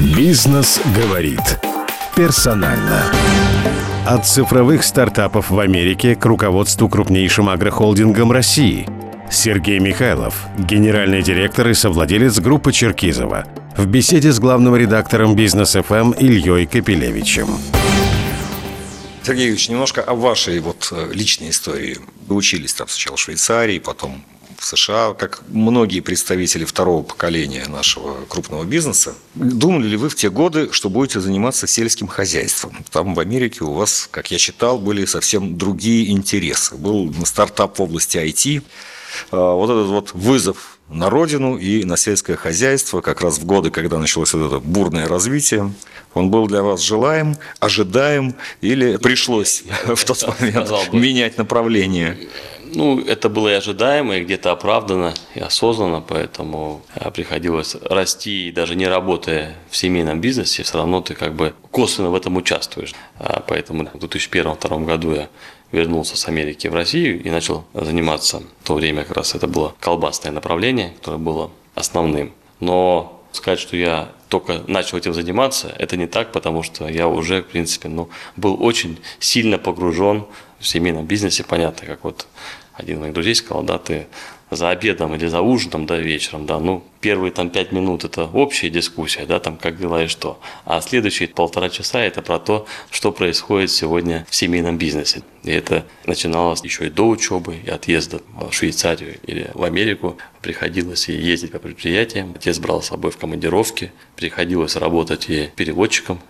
Бизнес говорит. Персонально. От цифровых стартапов в Америке к руководству крупнейшим агрохолдингом России. Сергей Михайлов, генеральный директор и совладелец группы Черкизова. В беседе с главным редактором Бизнес ФМ Ильей Капелевичем. Сергей Юрьевич, немножко о вашей вот э, личной истории. Вы учились там сначала в Швейцарии, потом в США, как многие представители второго поколения нашего крупного бизнеса. Думали ли вы в те годы, что будете заниматься сельским хозяйством? Там в Америке у вас, как я читал, были совсем другие интересы. Был стартап в области IT. А, вот этот вот вызов на родину и на сельское хозяйство, как раз в годы, когда началось вот это бурное развитие, он был для вас желаем, ожидаем или пришлось в тот момент менять направление? Ну, это было и ожидаемо, и где-то оправдано, и осознанно, поэтому э, приходилось расти, и даже не работая в семейном бизнесе, все равно ты как бы косвенно в этом участвуешь. А поэтому в 2001-2002 году я вернулся с Америки в Россию и начал заниматься. В то время как раз это было колбасное направление, которое было основным. Но сказать, что я только начал этим заниматься, это не так, потому что я уже, в принципе, ну, был очень сильно погружен в семейном бизнесе. Понятно, как вот один из моих друзей сказал, да, ты за обедом или за ужином, да, вечером, да, ну, первые там пять минут это общая дискуссия, да, там как дела и что, а следующие полтора часа это про то, что происходит сегодня в семейном бизнесе. И это начиналось еще и до учебы, и отъезда в Швейцарию или в Америку. Приходилось и ездить по предприятиям, отец брал с собой в командировки, приходилось работать и переводчиком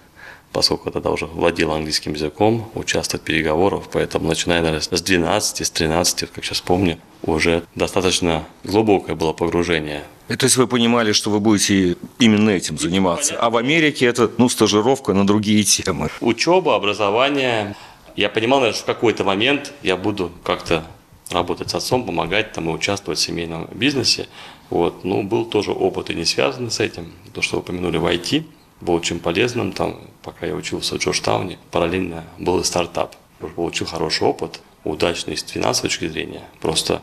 поскольку тогда уже владел английским языком, участвовать в переговорах, поэтому начиная, наверное, с 12, с 13, как сейчас помню, уже достаточно глубокое было погружение. И, то есть вы понимали, что вы будете именно этим заниматься, а в Америке это, ну, стажировка на другие темы. Учеба, образование. Я понимал, наверное, что в какой-то момент я буду как-то работать с отцом, помогать там и участвовать в семейном бизнесе. Вот. Ну, был тоже опыт и не связанный с этим, то, что вы упомянули в IT – был очень полезным. Там, пока я учился в Джорджтауне, параллельно был и стартап. Получил хороший опыт, удачный с финансовой точки зрения. Просто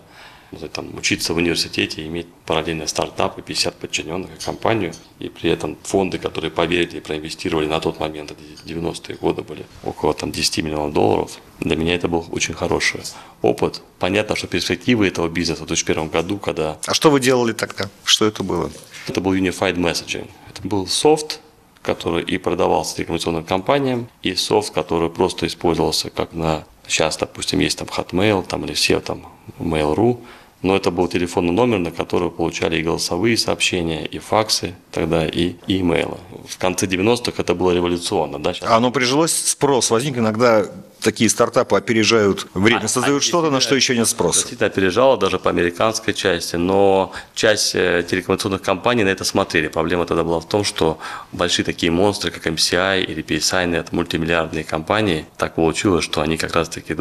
там, учиться в университете, иметь параллельный стартап и 50 подчиненных и компанию, и при этом фонды, которые поверили и проинвестировали на тот момент, это 90-е годы были, около там, 10 миллионов долларов, для меня это был очень хороший опыт. Понятно, что перспективы этого бизнеса в 2001 году, когда... А что вы делали тогда? Что это было? Это был Unified Messaging. Это был софт, который и продавался телекоммуникационным компаниям, и софт, который просто использовался как на сейчас, допустим, есть там Hotmail, там или все там Mail.ru, но это был телефонный номер, на который получали и голосовые сообщения, и факсы тогда, и, имейлы. В конце 90-х это было революционно. Да? Сейчас... А оно прижилось, спрос возник, иногда такие стартапы опережают время, а, создают а, что-то, на что еще нет спроса. Действительно опережало даже по американской части, но часть э, телекоммуникационных компаний на это смотрели. Проблема тогда была в том, что большие такие монстры, как MCI или PSI, это мультимиллиардные компании, так получилось, что они как раз-таки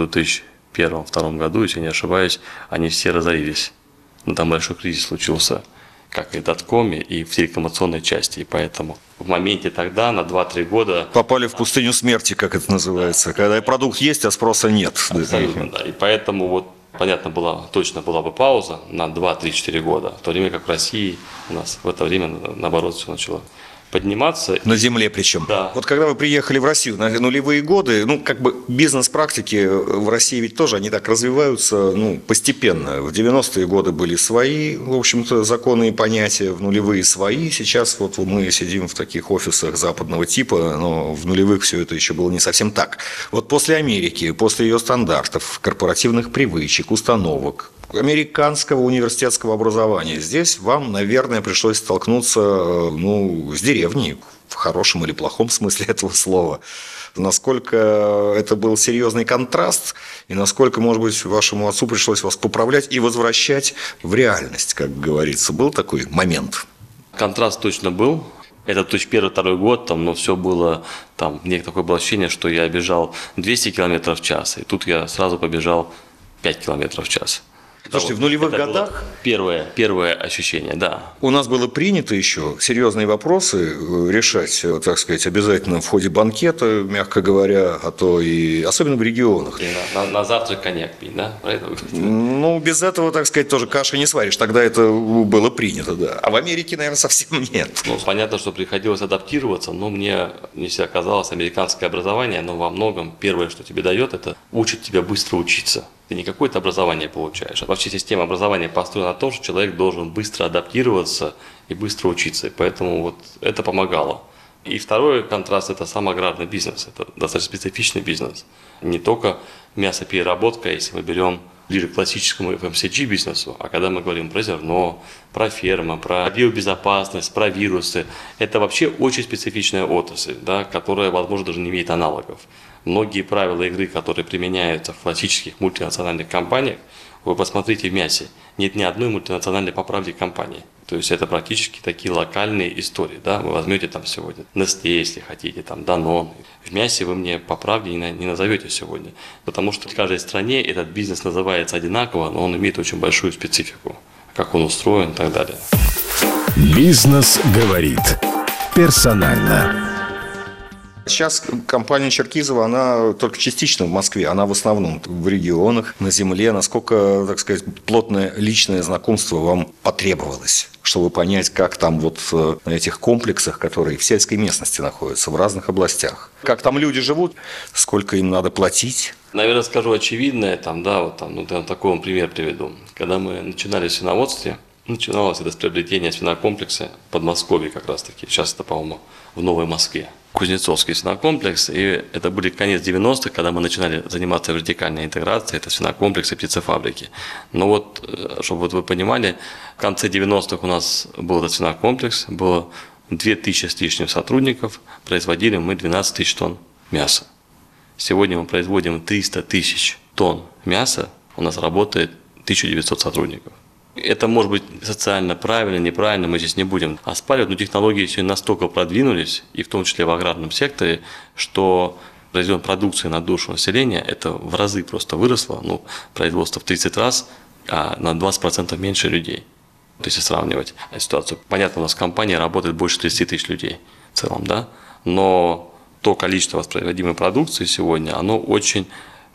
в 2001-2002 году, если не ошибаюсь, они все разорились. Но там большой кризис случился как и в доткоме, и в телекоммуникационной части. И поэтому в моменте тогда, на 2-3 года... Попали в пустыню смерти, как это называется, да. когда продукт есть, а спроса нет. Абсолютно, да. И поэтому вот понятно, была, точно была бы пауза на 2-3-4 года, в то время как в России у нас в это время, наоборот, все начало подниматься. На земле причем. Да. Вот когда вы приехали в Россию на нулевые годы, ну, как бы бизнес-практики в России ведь тоже, они так развиваются, ну, постепенно. В 90-е годы были свои, в общем-то, законы и понятия, в нулевые свои. Сейчас вот мы сидим в таких офисах западного типа, но в нулевых все это еще было не совсем так. Вот после Америки, после ее стандартов, корпоративных привычек, установок, американского университетского образования. Здесь вам, наверное, пришлось столкнуться э, ну, с деревней, в хорошем или плохом смысле этого слова. Насколько это был серьезный контраст, и насколько, может быть, вашему отцу пришлось вас поправлять и возвращать в реальность, как говорится. Был такой момент? Контраст точно был. Это 2001-2002 год, там, но все было, там, мне такое было ощущение, что я бежал 200 км в час, и тут я сразу побежал 5 км в час. Слушайте, в нулевых Это годах Первое, первое ощущение, да. у нас было принято еще серьезные вопросы э, решать, э, так сказать, обязательно в ходе банкета, мягко говоря, а то и особенно в регионах. И на, на- завтрак коньяк пить, да? Ну, без этого, так сказать, тоже каши не сваришь. Тогда это было принято, да. А в Америке, наверное, совсем нет. Ну, понятно, что приходилось адаптироваться, но мне не всегда казалось, американское образование, оно во многом первое, что тебе дает, это учит тебя быстро учиться. Ты не какое-то образование получаешь, а вообще система образования построена на том, что человек должен быстро адаптироваться и быстро учиться. И поэтому вот это помогало. И второй контраст – это сам аграрный бизнес. Это достаточно специфичный бизнес. Не только мясопереработка, если мы берем ближе к классическому FMCG бизнесу, а когда мы говорим про зерно, про ферму, про биобезопасность, про вирусы, это вообще очень специфичная отрасль, да, которая, возможно, даже не имеет аналогов. Многие правила игры, которые применяются в классических мультинациональных компаниях, вы посмотрите в мясе, нет ни одной мультинациональной по правде компании. То есть это практически такие локальные истории. Да? Вы возьмете там сегодня Nestle, если хотите, там Danone. В мясе вы мне по правде не назовете сегодня. Потому что в каждой стране этот бизнес называется одинаково, но он имеет очень большую специфику. Как он устроен и так далее. Бизнес говорит персонально. Сейчас компания Черкизова, она только частично в Москве, она в основном в регионах, на земле. Насколько, так сказать, плотное личное знакомство вам потребовалось, чтобы понять, как там вот э, на этих комплексах, которые в сельской местности находятся, в разных областях, как там люди живут, сколько им надо платить, Наверное, скажу очевидное, там, да, вот там, ну, я такой вам пример приведу. Когда мы начинали в свиноводстве, начиналось это с приобретения свинокомплекса в Подмосковье как раз таки. Сейчас это, по-моему, в Новой Москве. Кузнецовский свинокомплекс, и это были конец 90-х, когда мы начинали заниматься вертикальной интеграцией, это свинокомплексы, птицефабрики. Но вот, э, чтобы вот вы понимали, в конце 90-х у нас был этот свинокомплекс, было 2000 с лишним сотрудников, производили мы 12 тысяч тонн мяса. Сегодня мы производим 300 тысяч тонн мяса, у нас работает 1900 сотрудников. Это может быть социально правильно, неправильно, мы здесь не будем оспаривать, но технологии сегодня настолько продвинулись, и в том числе в аграрном секторе, что произведен продукции на душу населения, это в разы просто выросло, ну, производство в 30 раз, а на 20% меньше людей. Вот если сравнивать ситуацию. Понятно, у нас в компании работает больше 30 тысяч людей в целом, да, но то количество воспроизводимой продукции сегодня, оно очень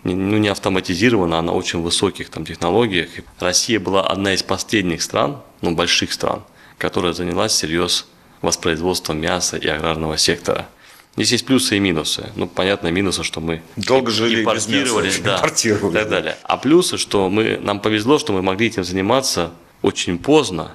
ну, не автоматизировано, а на очень высоких там, технологиях. Россия была одна из последних стран, ну, больших стран, которая занялась всерьез воспроизводством мяса и аграрного сектора. Здесь есть плюсы и минусы. Ну, понятно, минусы, что мы Долго жили без импортировали, мяса, да, импортировали, и так да. далее. А плюсы, что мы, нам повезло, что мы могли этим заниматься очень поздно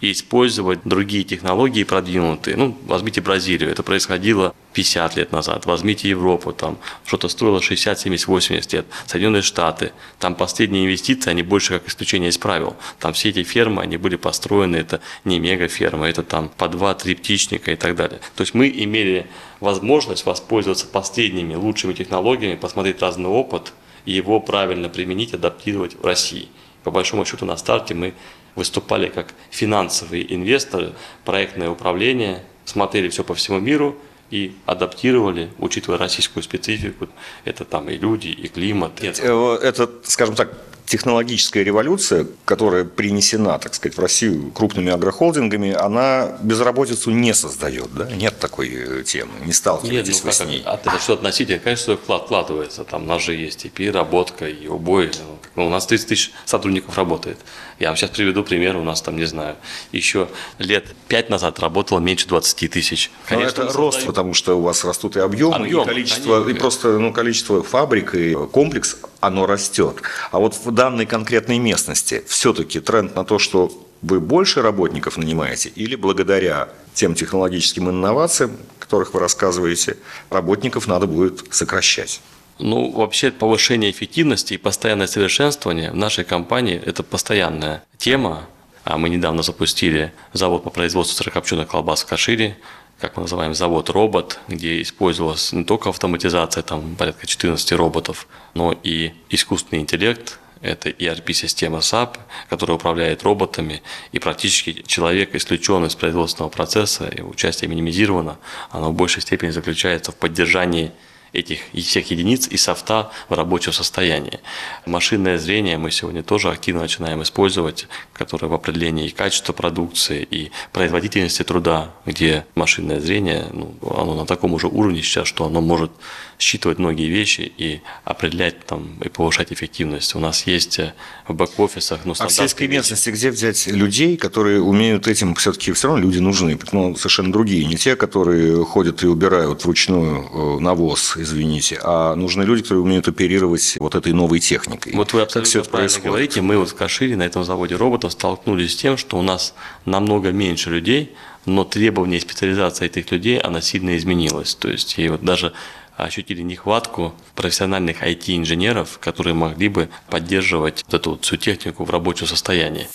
и использовать другие технологии продвинутые. Ну, возьмите Бразилию, это происходило 50 лет назад. Возьмите Европу, там что-то строило 60, 70, 80 лет. Соединенные Штаты, там последние инвестиции, они больше как исключение из правил. Там все эти фермы, они были построены, это не мегафермы, это там по 2-3 птичника и так далее. То есть мы имели возможность воспользоваться последними лучшими технологиями, посмотреть разный опыт и его правильно применить, адаптировать в России. По большому счету на старте мы выступали как финансовые инвесторы, проектное управление, смотрели все по всему миру и адаптировали, учитывая российскую специфику. Это там и люди, и климат. Нет, Э, Это, скажем так, технологическая революция, которая принесена, так сказать, в Россию крупными агрохолдингами, она безработицу не создает, да? Нет такой э, темы, не Нет, сталкиваетесь ну вы с ней. от- это что относительно, конечно, вклад вкладывается. Там у нас же есть и переработка, и убой. Ну, ну, у нас 30 тысяч сотрудников работает. Я вам сейчас приведу пример. У нас там, не знаю, еще лет 5 назад работало меньше 20 тысяч. Но это мы рост, создаем- потому что у вас растут и объемы, Объемы, и количество, конечно. и просто ну, количество фабрик и комплекс, оно растет. А вот в данной конкретной местности все-таки тренд на то, что вы больше работников нанимаете, или благодаря тем технологическим инновациям, о которых вы рассказываете, работников надо будет сокращать. Ну, вообще повышение эффективности и постоянное совершенствование в нашей компании – это постоянная тема. А мы недавно запустили завод по производству сырокопченых колбас в Кашире, как мы называем, завод «Робот», где использовалась не только автоматизация, там порядка 14 роботов, но и искусственный интеллект, это ERP-система SAP, которая управляет роботами, и практически человек исключен из производственного процесса, и участие минимизировано, оно в большей степени заключается в поддержании этих всех единиц и софта в рабочем состоянии. Машинное зрение мы сегодня тоже активно начинаем использовать, которое в определении и качества продукции, и производительности труда, где машинное зрение, ну, оно на таком уже уровне сейчас, что оно может считывать многие вещи и определять там и повышать эффективность. У нас есть э, в бэк-офисах, ну, А в сельской местности где взять людей, которые умеют этим все-таки все равно люди нужны, ну, совершенно другие, не те, которые ходят и убирают вручную э, навоз, извините, а нужны люди, которые умеют оперировать вот этой новой техникой. Вот вы абсолютно все правильно происходит? говорите. Мы вот в Кашире на этом заводе роботов столкнулись с тем, что у нас намного меньше людей, но требования и специализация этих людей, она сильно изменилась. То есть, и вот даже ощутили нехватку профессиональных IT-инженеров, которые могли бы поддерживать вот эту вот всю технику в рабочем состоянии.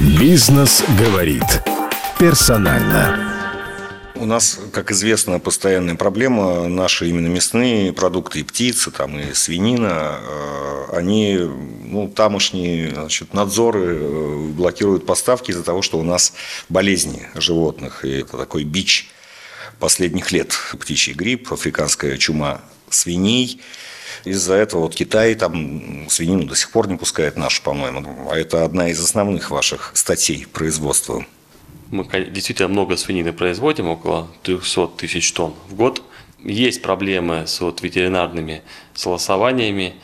Бизнес говорит персонально. У нас, как известно, постоянная проблема. Наши именно мясные продукты, и птицы, там, и свинина, э, они, ну, тамошние значит, надзоры э, блокируют поставки из-за того, что у нас болезни животных. И это такой бич последних лет. Птичий грипп, африканская чума свиней. Из-за этого вот Китай там свинину до сих пор не пускает нашу, по-моему. А это одна из основных ваших статей производства. Мы действительно много свинины производим, около 300 тысяч тонн в год. Есть проблемы с вот ветеринарными согласованиями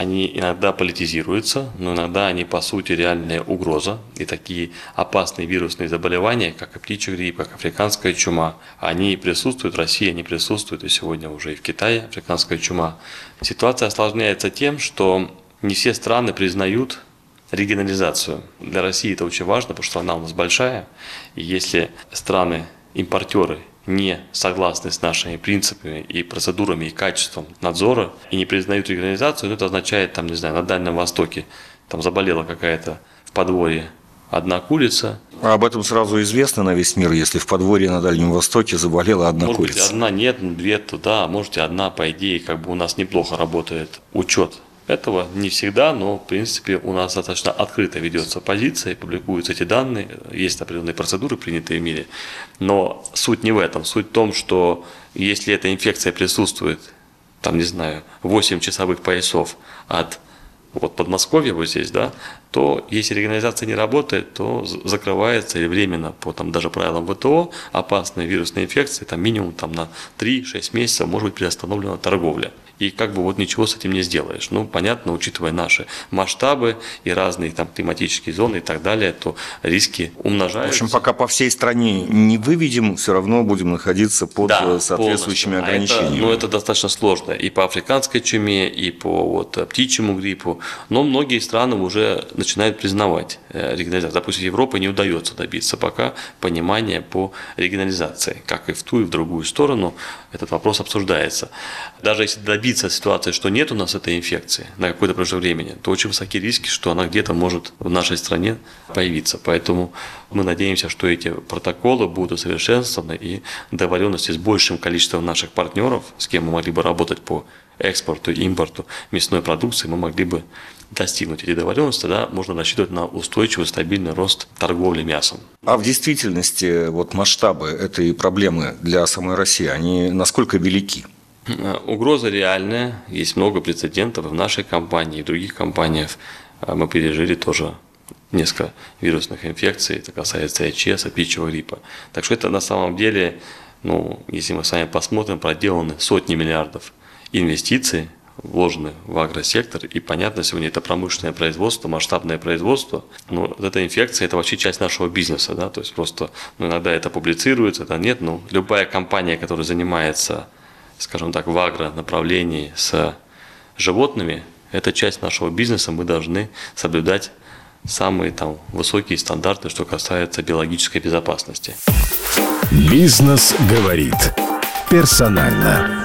они иногда политизируются, но иногда они по сути реальная угроза. И такие опасные вирусные заболевания, как и птичий грипп, как африканская чума, они присутствуют, в России они присутствуют, и сегодня уже и в Китае африканская чума. Ситуация осложняется тем, что не все страны признают регионализацию. Для России это очень важно, потому что страна у нас большая, и если страны импортеры не согласны с нашими принципами и процедурами и качеством надзора и не признают регионализацию, ну, это означает, там, не знаю, на Дальнем Востоке там заболела какая-то в подворье одна курица. А об этом сразу известно на весь мир, если в подворье на Дальнем Востоке заболела одна может курица. Быть, одна нет, две туда, можете одна, по идее, как бы у нас неплохо работает учет этого не всегда, но в принципе у нас достаточно открыто ведется позиция, публикуются эти данные, есть определенные процедуры, принятые в мире. Но суть не в этом. Суть в том, что если эта инфекция присутствует, там, не знаю, 8 часовых поясов от вот Подмосковья вот здесь, да, то если регионализация не работает, то закрывается или временно по там, даже правилам ВТО опасные вирусные инфекции, там минимум там, на 3-6 месяцев может быть приостановлена торговля и как бы вот ничего с этим не сделаешь. Ну, понятно, учитывая наши масштабы и разные там климатические зоны и так далее, то риски умножаются. В общем, пока по всей стране не выведем, все равно будем находиться под да, соответствующими полностью. ограничениями. А это, ну, это достаточно сложно и по африканской чуме, и по вот, птичьему гриппу, но многие страны уже начинают признавать э, регионализацию. Допустим, Европе не удается добиться пока понимания по регионализации. Как и в ту, и в другую сторону этот вопрос обсуждается. Даже если добиться добиться ситуации, что нет у нас этой инфекции на какое-то промежуток времени, то очень высоки риски, что она где-то может в нашей стране появиться. Поэтому мы надеемся, что эти протоколы будут усовершенствованы и договоренности с большим количеством наших партнеров, с кем мы могли бы работать по экспорту импорту мясной продукции, мы могли бы достигнуть эти договоренности, тогда можно рассчитывать на устойчивый, стабильный рост торговли мясом. А в действительности вот масштабы этой проблемы для самой России, они насколько велики? Э, угроза реальная, есть много прецедентов в нашей компании и других компаниях. Э, мы пережили тоже несколько вирусных инфекций, это касается ИЧС, птичьего гриппа. Так что это на самом деле, ну, если мы с вами посмотрим, проделаны сотни миллиардов инвестиций, вложены в агросектор, и понятно, сегодня это промышленное производство, масштабное производство, но вот эта инфекция – это вообще часть нашего бизнеса, да, то есть просто ну, иногда это публицируется, это нет, но любая компания, которая занимается скажем так, в агро направлении с животными, это часть нашего бизнеса, мы должны соблюдать самые там высокие стандарты, что касается биологической безопасности. Бизнес говорит персонально.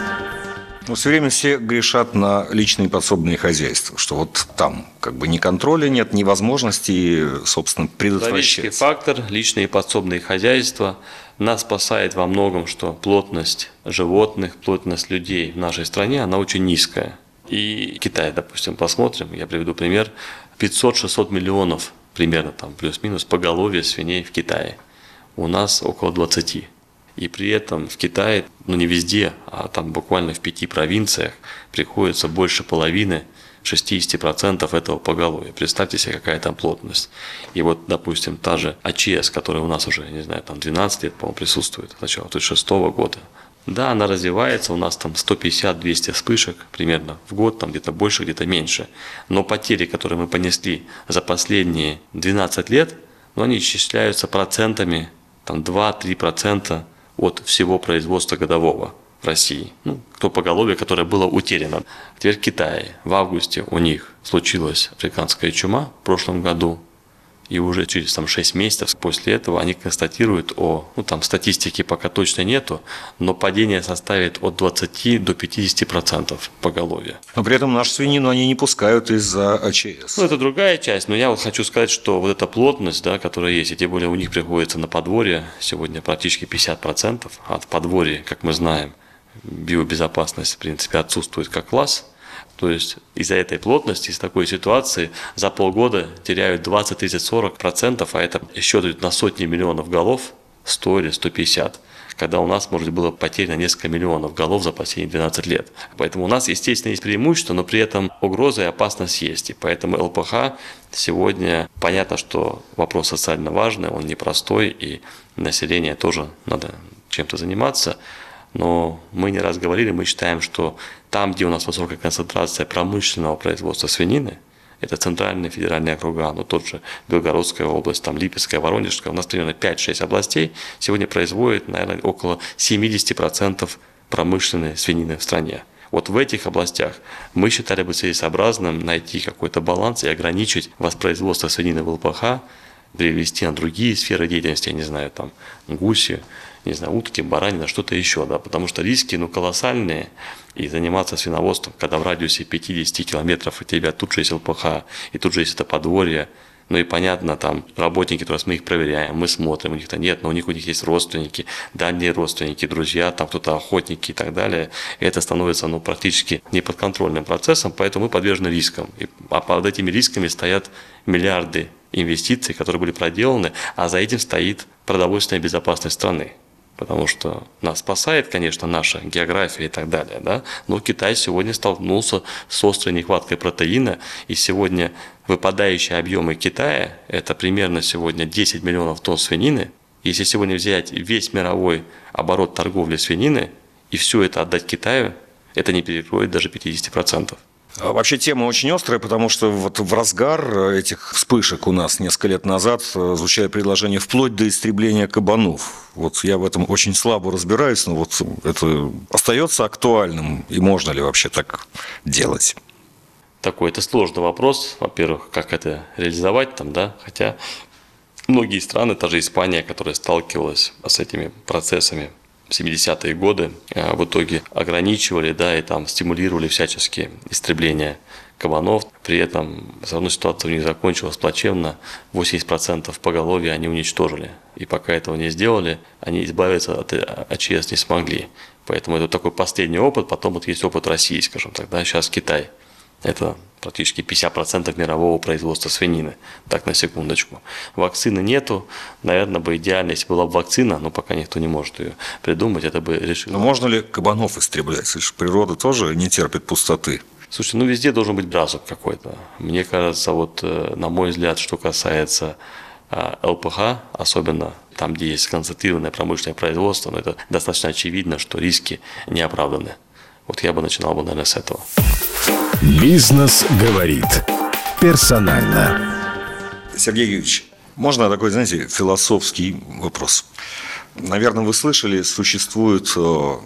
Ну, все время все грешат на личные подсобные хозяйства, что вот там как бы ни контроля нет, ни возможности, собственно, предотвращать. фактор, личные подсобные хозяйства – нас спасает во многом, что плотность животных, плотность людей в нашей стране, она очень низкая. И Китай, допустим, посмотрим, я приведу пример, 500-600 миллионов примерно там плюс-минус поголовье свиней в Китае. У нас около 20. И при этом в Китае, ну не везде, а там буквально в пяти провинциях приходится больше половины 60% этого поголовья. Представьте себе, какая там плотность. И вот, допустим, та же АЧС, которая у нас уже, не знаю, там 12 лет, по-моему, присутствует, с начала 2006 года, да, она развивается, у нас там 150-200 вспышек примерно в год, там где-то больше, где-то меньше. Но потери, которые мы понесли за последние 12 лет, ну, они исчисляются процентами, там 2-3% от всего производства годового в России. Ну, то поголовье, которое было утеряно. Теперь в Китае. В августе у них случилась африканская чума в прошлом году. И уже через там, 6 месяцев после этого они констатируют о, ну там статистики пока точно нету, но падение составит от 20 до 50 процентов поголовья. Но при этом нашу свинину они не пускают из-за АЧС. Ну это другая часть, но я вот хочу сказать, что вот эта плотность, да, которая есть, и тем более у них приходится на подворье, сегодня практически 50 процентов, а в подворье, как мы знаем, биобезопасность в принципе отсутствует как класс, то есть из-за этой плотности, из такой ситуации за полгода теряют 20, 30, 40 процентов, а это еще на сотни миллионов голов, 100 или 150 когда у нас, может, было потеряно несколько миллионов голов за последние 12 лет. Поэтому у нас, естественно, есть преимущество, но при этом угроза и опасность есть. И поэтому ЛПХ сегодня, понятно, что вопрос социально важный, он непростой, и население тоже надо чем-то заниматься. Но мы не раз говорили, мы считаем, что там, где у нас высокая концентрация промышленного производства свинины, это центральные федеральные округа, ну тот же Белгородская область, там Липецкая, Воронежская, у нас примерно 5-6 областей сегодня производят, наверное, около 70% промышленной свинины в стране. Вот в этих областях мы считали бы целесообразным найти какой-то баланс и ограничить воспроизводство свинины в ЛПХ, перевести на другие сферы деятельности, я не знаю, там гуси, не знаю, утки, баранина, что-то еще, да, потому что риски, ну, колоссальные, и заниматься свиноводством, когда в радиусе 50 километров у тебя тут же есть ЛПХ, и тут же есть это подворье, ну и понятно, там работники, то есть мы их проверяем, мы смотрим, у них-то нет, но у них у них есть родственники, дальние родственники, друзья, там кто-то охотники и так далее. И это становится ну, практически неподконтрольным процессом, поэтому мы подвержены рискам. И, а под этими рисками стоят миллиарды инвестиций, которые были проделаны, а за этим стоит продовольственная безопасность страны потому что нас спасает, конечно, наша география и так далее, да, но Китай сегодня столкнулся с острой нехваткой протеина, и сегодня выпадающие объемы Китая – это примерно сегодня 10 миллионов тонн свинины. Если сегодня взять весь мировой оборот торговли свинины и все это отдать Китаю, это не перекроет даже 50%. А вообще тема очень острая, потому что вот в разгар этих вспышек у нас несколько лет назад э, звучали предложения вплоть до истребления кабанов. Вот я в этом очень слабо разбираюсь, но вот это остается актуальным, и можно ли вообще так делать? Такой это сложный вопрос. Во-первых, как это реализовать там, да, хотя многие страны, та же Испания, которая сталкивалась с этими процессами 70-е годы а, в итоге ограничивали, да, и там стимулировали всячески истребление кабанов. При этом все равно ситуация них закончилась плачевно. 80% поголовья они уничтожили. И пока этого не сделали, они избавиться от АЧС не смогли. Поэтому это такой последний опыт. Потом вот есть опыт России, скажем так, да, сейчас Китай – это практически 50% мирового производства свинины. Так, на секундочку. Вакцины нету. Наверное, бы идеально, если была бы вакцина, но пока никто не может ее придумать, это бы решило. Но можно ли кабанов истреблять? Природа тоже не терпит пустоты. Слушай, ну везде должен быть разум какой-то. Мне кажется, вот э, на мой взгляд, что касается а, ЛПХ, особенно там, где есть концентрированное промышленное производство, но это достаточно очевидно, что риски не оправданы. Вот я бы начинал бы, наверное, с этого. Бизнес говорит персонально. Сергей Юрьевич, можно такой, знаете, философский вопрос? Наверное, вы слышали, существует, э,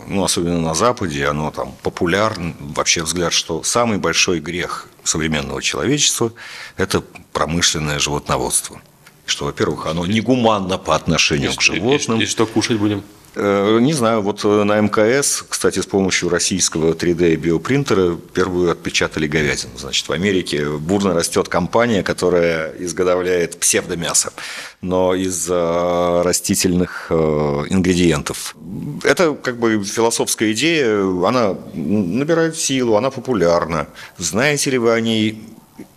ну, особенно на Западе, оно там популярно, вообще взгляд, что самый большой грех современного человечества – это промышленное животноводство. Что, во-первых, оно негуманно по отношению и, к животным. И, и, и что кушать будем? Э, не знаю, вот э, на МКС, кстати, с помощью российского 3D биопринтера первую отпечатали говядину. Значит, в Америке бурно растет компания, которая изготовляет псевдомясо, но из э, растительных ингредиентов. Это как бы философская идея, она набирает силу, она популярна. Знаете ли вы о ней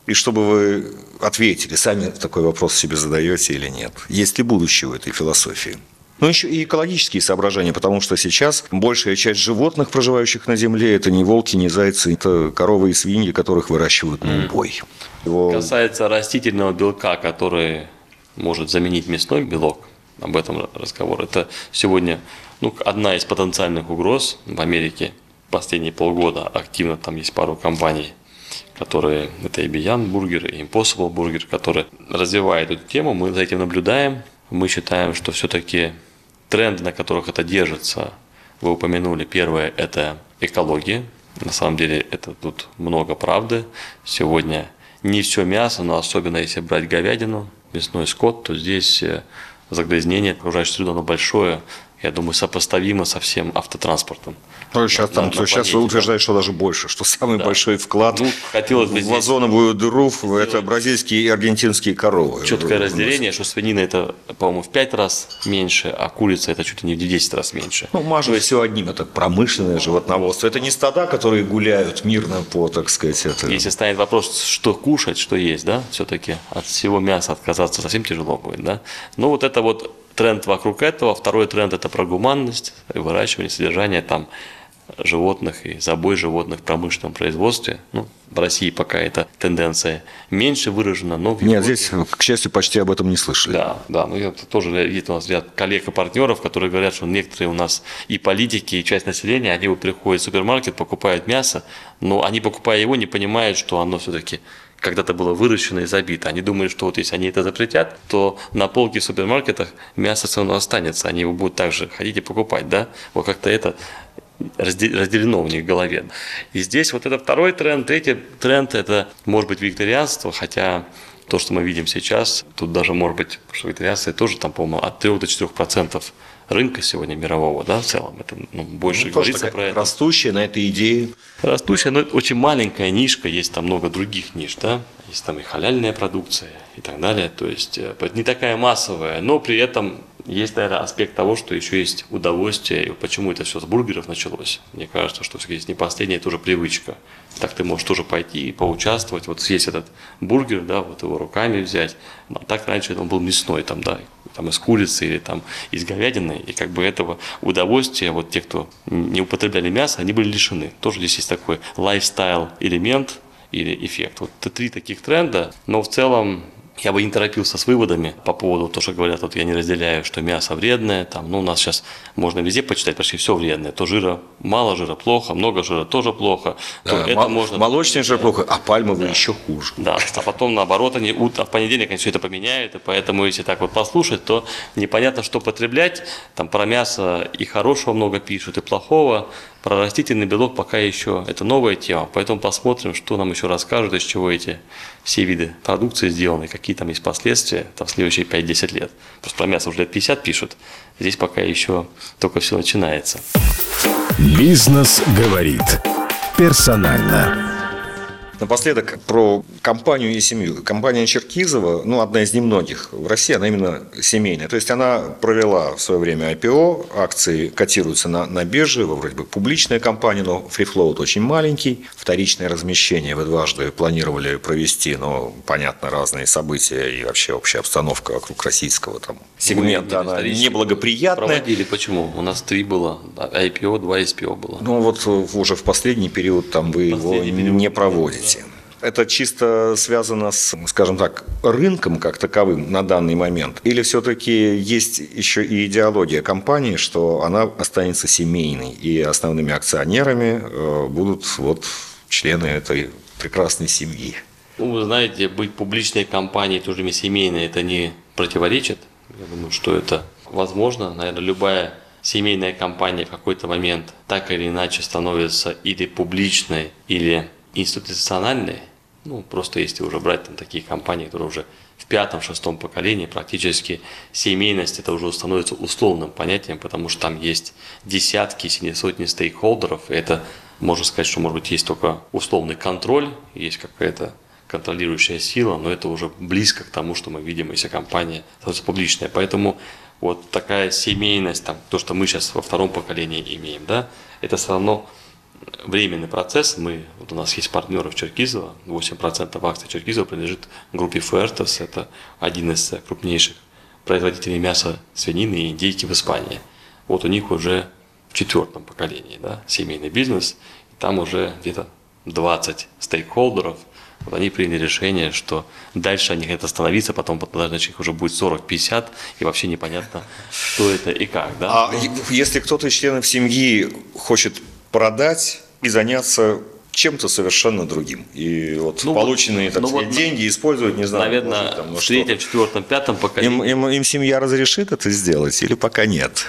и чтобы вы ответили, сами такой вопрос себе задаете или нет? Есть ли будущее у этой философии? Но еще и экологические соображения, потому что сейчас большая часть животных, проживающих на Земле, это не волки, не зайцы, это коровы и свиньи, которых выращивают на убой. Его... Касается растительного белка, который может заменить мясной белок, об этом разговор. Это сегодня ну, одна из потенциальных угроз в Америке. Последние полгода активно там есть пару компаний, которые, это и Beyond Burger, и Impossible Burger, которые развивают эту тему. Мы за этим наблюдаем. Мы считаем, что все-таки тренды, на которых это держится, вы упомянули. Первое – это экология. На самом деле это тут много правды. Сегодня не все мясо, но особенно если брать говядину, мясной скот, то здесь э, загрязнение окружающей среды, оно большое, я думаю, сопоставимо со всем автотранспортом. Ну, сейчас, на, там, на, сейчас утверждают, да. что даже больше, что самый да. большой вклад ну, хотелось бы в озоновую дыру – это бразильские и аргентинские коровы. Четкое разделение, что свинина – это, по-моему, в 5 раз меньше, а курица – это чуть ли не в 10 раз меньше. Ну, мажу есть... все одним – это промышленное животноводство. Это не стада, которые гуляют мирно по, так сказать, это... Если станет вопрос, что кушать, что есть, да, все-таки от всего мяса отказаться совсем тяжело будет, да. Ну, вот это вот тренд вокруг этого. Второй тренд – это про гуманность, выращивание, содержание там животных и забой животных в промышленном производстве. Ну, в России пока эта тенденция меньше выражена, но в Нет, здесь, к счастью, почти об этом не слышали. Да, да, ну это тоже есть у нас ряд коллег и партнеров, которые говорят, что некоторые у нас и политики, и часть населения, они вот приходят в супермаркет, покупают мясо, но они, покупая его, не понимают, что оно все-таки когда-то было выращено и забито. Они думают, что вот если они это запретят, то на полке в супермаркетах мясо все равно останется, они его будут также ходить и покупать, да? Вот как-то это разделено у них в голове. И здесь вот это второй тренд. Третий тренд – это, может быть, викторианство, хотя то, что мы видим сейчас, тут даже может быть, что вегетарианство тоже там, по-моему, от 3 до 4 процентов рынка сегодня мирового, да, в целом. Это ну, больше ну, говорится про это. Растущая на этой идее. Растущая, но очень маленькая нишка, есть там много других ниш, да. Есть там и халяльная продукция и так далее. То есть э, не такая массовая, но при этом есть, наверное, аспект того, что еще есть удовольствие, и почему это все с бургеров началось. Мне кажется, что все-таки не последняя, это уже привычка. Так ты можешь тоже пойти и поучаствовать, вот съесть этот бургер, да, вот его руками взять. А так раньше он был мясной, там, да, там из курицы или там из говядины, и как бы этого удовольствия, вот те, кто не употребляли мясо, они были лишены. Тоже здесь есть такой лайфстайл элемент, или эффект. Вот три таких тренда, но в целом я бы не торопился с выводами по поводу того, что говорят, вот я не разделяю, что мясо вредное, там, ну, у нас сейчас можно везде почитать, почти все вредное, то жира, мало жира плохо, много жира тоже плохо, да, то это можно... Молочный жир плохо, а пальмовый да. еще хуже. Да, а потом наоборот, они в понедельник они все это поменяют, и поэтому если так вот послушать, то непонятно, что потреблять, там про мясо и хорошего много пишут, и плохого, про растительный белок пока еще это новая тема, поэтому посмотрим, что нам еще расскажут, из чего эти все виды продукции сделаны, какие там есть последствия там, в следующие 5-10 лет. Просто про мясо уже лет 50 пишут, здесь пока еще только все начинается. Бизнес говорит персонально. Напоследок про компанию и семью. Компания Черкизова, ну, одна из немногих в России, она именно семейная. То есть она провела в свое время IPO, акции котируются на, на бирже, вроде бы публичная компания, но фрифлоут очень маленький. Вторичное размещение вы дважды планировали провести, но, понятно, разные события и вообще общая обстановка вокруг российского там сегмента, она неблагоприятная. Проводили, почему? У нас три было, IPO, два SPO было. Ну, вот уже в последний период там вы его не проводите. Это чисто связано с, скажем так, рынком как таковым на данный момент? Или все-таки есть еще и идеология компании, что она останется семейной, и основными акционерами э, будут вот члены этой прекрасной семьи? Ну, вы знаете, быть публичной компанией, тоже семейной, это не противоречит. Я думаю, что это возможно. Наверное, любая семейная компания в какой-то момент так или иначе становится или публичной, или институциональные, ну, просто если уже брать там такие компании, которые уже в пятом-шестом поколении, практически семейность это уже становится условным понятием, потому что там есть десятки, если не сотни стейкхолдеров, и это, можно сказать, что, может быть, есть только условный контроль, есть какая-то контролирующая сила, но это уже близко к тому, что мы видим, если компания становится публичная. Поэтому вот такая семейность, там, то, что мы сейчас во втором поколении имеем, да, это все равно временный процесс. Мы, вот у нас есть партнеры в Черкизово, 8% акций Черкизова принадлежит группе Фертос, это один из крупнейших производителей мяса свинины и индейки в Испании. Вот у них уже в четвертом поколении да, семейный бизнес, и там уже где-то 20 стейкхолдеров – вот они приняли решение, что дальше они хотят остановиться, потом их уже будет 40-50, и вообще непонятно, что это и как. Да? А если кто-то из членов семьи хочет продать и заняться чем-то совершенно другим. И вот ну, полученные так ну, сказать, вот, деньги использовать, не знаю. Наверное, может, там, в третьем, четвертом, пятом поколении. Им, им, им семья разрешит это сделать или пока нет?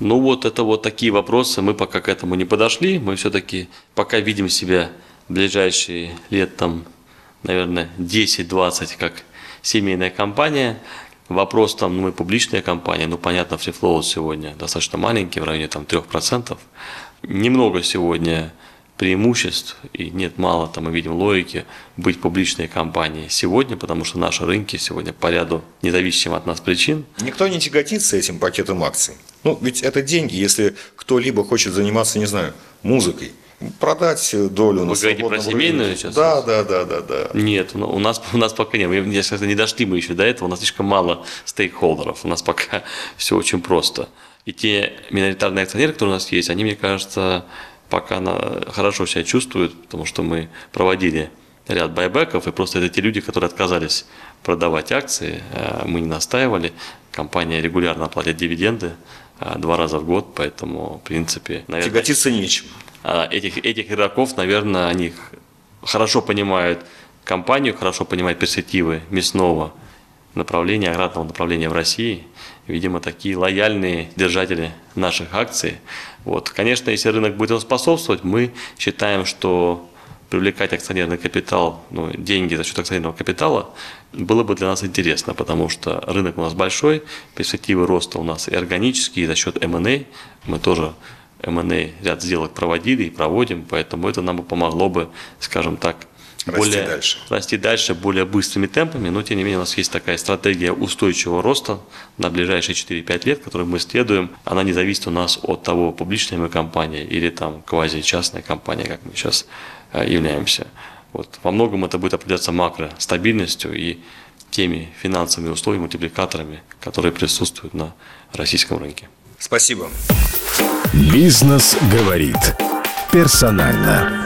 Ну вот это вот такие вопросы. Мы пока к этому не подошли. Мы все-таки пока видим себя в ближайшие лет там наверное, 10-20 как семейная компания. Вопрос там, ну, мы публичная компания, ну, понятно, фрифлоу сегодня достаточно маленький, в районе там 3%. Немного сегодня преимуществ, и нет мало, там мы видим логики, быть публичной компанией сегодня, потому что наши рынки сегодня по ряду независимым от нас причин. Никто не тяготится этим пакетом акций. Ну, ведь это деньги, если кто-либо хочет заниматься, не знаю, музыкой – продать долю Вы на говорите про семейную рынке. сейчас? Да, да, да, да, да. Нет, у нас, у нас пока нет. Мы, не дошли мы еще до этого, у нас слишком мало стейкхолдеров, у нас пока все очень просто. И те миноритарные акционеры, которые у нас есть, они, мне кажется, пока хорошо себя чувствуют, потому что мы проводили ряд байбеков, и просто это те люди, которые отказались продавать акции, э, мы не настаивали, компания регулярно платит дивиденды э, два раза в год, поэтому, в принципе, наверное... Тяготиться нечем. А, этих, этих игроков, наверное, они хорошо понимают компанию, хорошо понимают перспективы мясного направления, аграрного направления в России. Видимо, такие лояльные держатели наших акций. Вот. Конечно, если рынок будет способствовать, мы считаем, что привлекать акционерный капитал, ну, деньги за счет акционерного капитала, было бы для нас интересно, потому что рынок у нас большой, перспективы роста у нас и органические, и за счет M&A. Мы тоже M&A ряд сделок проводили и проводим, поэтому это нам бы помогло бы, скажем так, расти более, дальше. расти дальше более быстрыми темпами, но тем не менее у нас есть такая стратегия устойчивого роста на ближайшие 4-5 лет, которую мы следуем. Она не зависит у нас от того, публичная мы компания или там квази-частная компания, как мы сейчас э, являемся. Вот. Во многом это будет определяться макро-стабильностью и теми финансовыми условиями, мультипликаторами, которые присутствуют на российском рынке. Спасибо. Бизнес говорит персонально.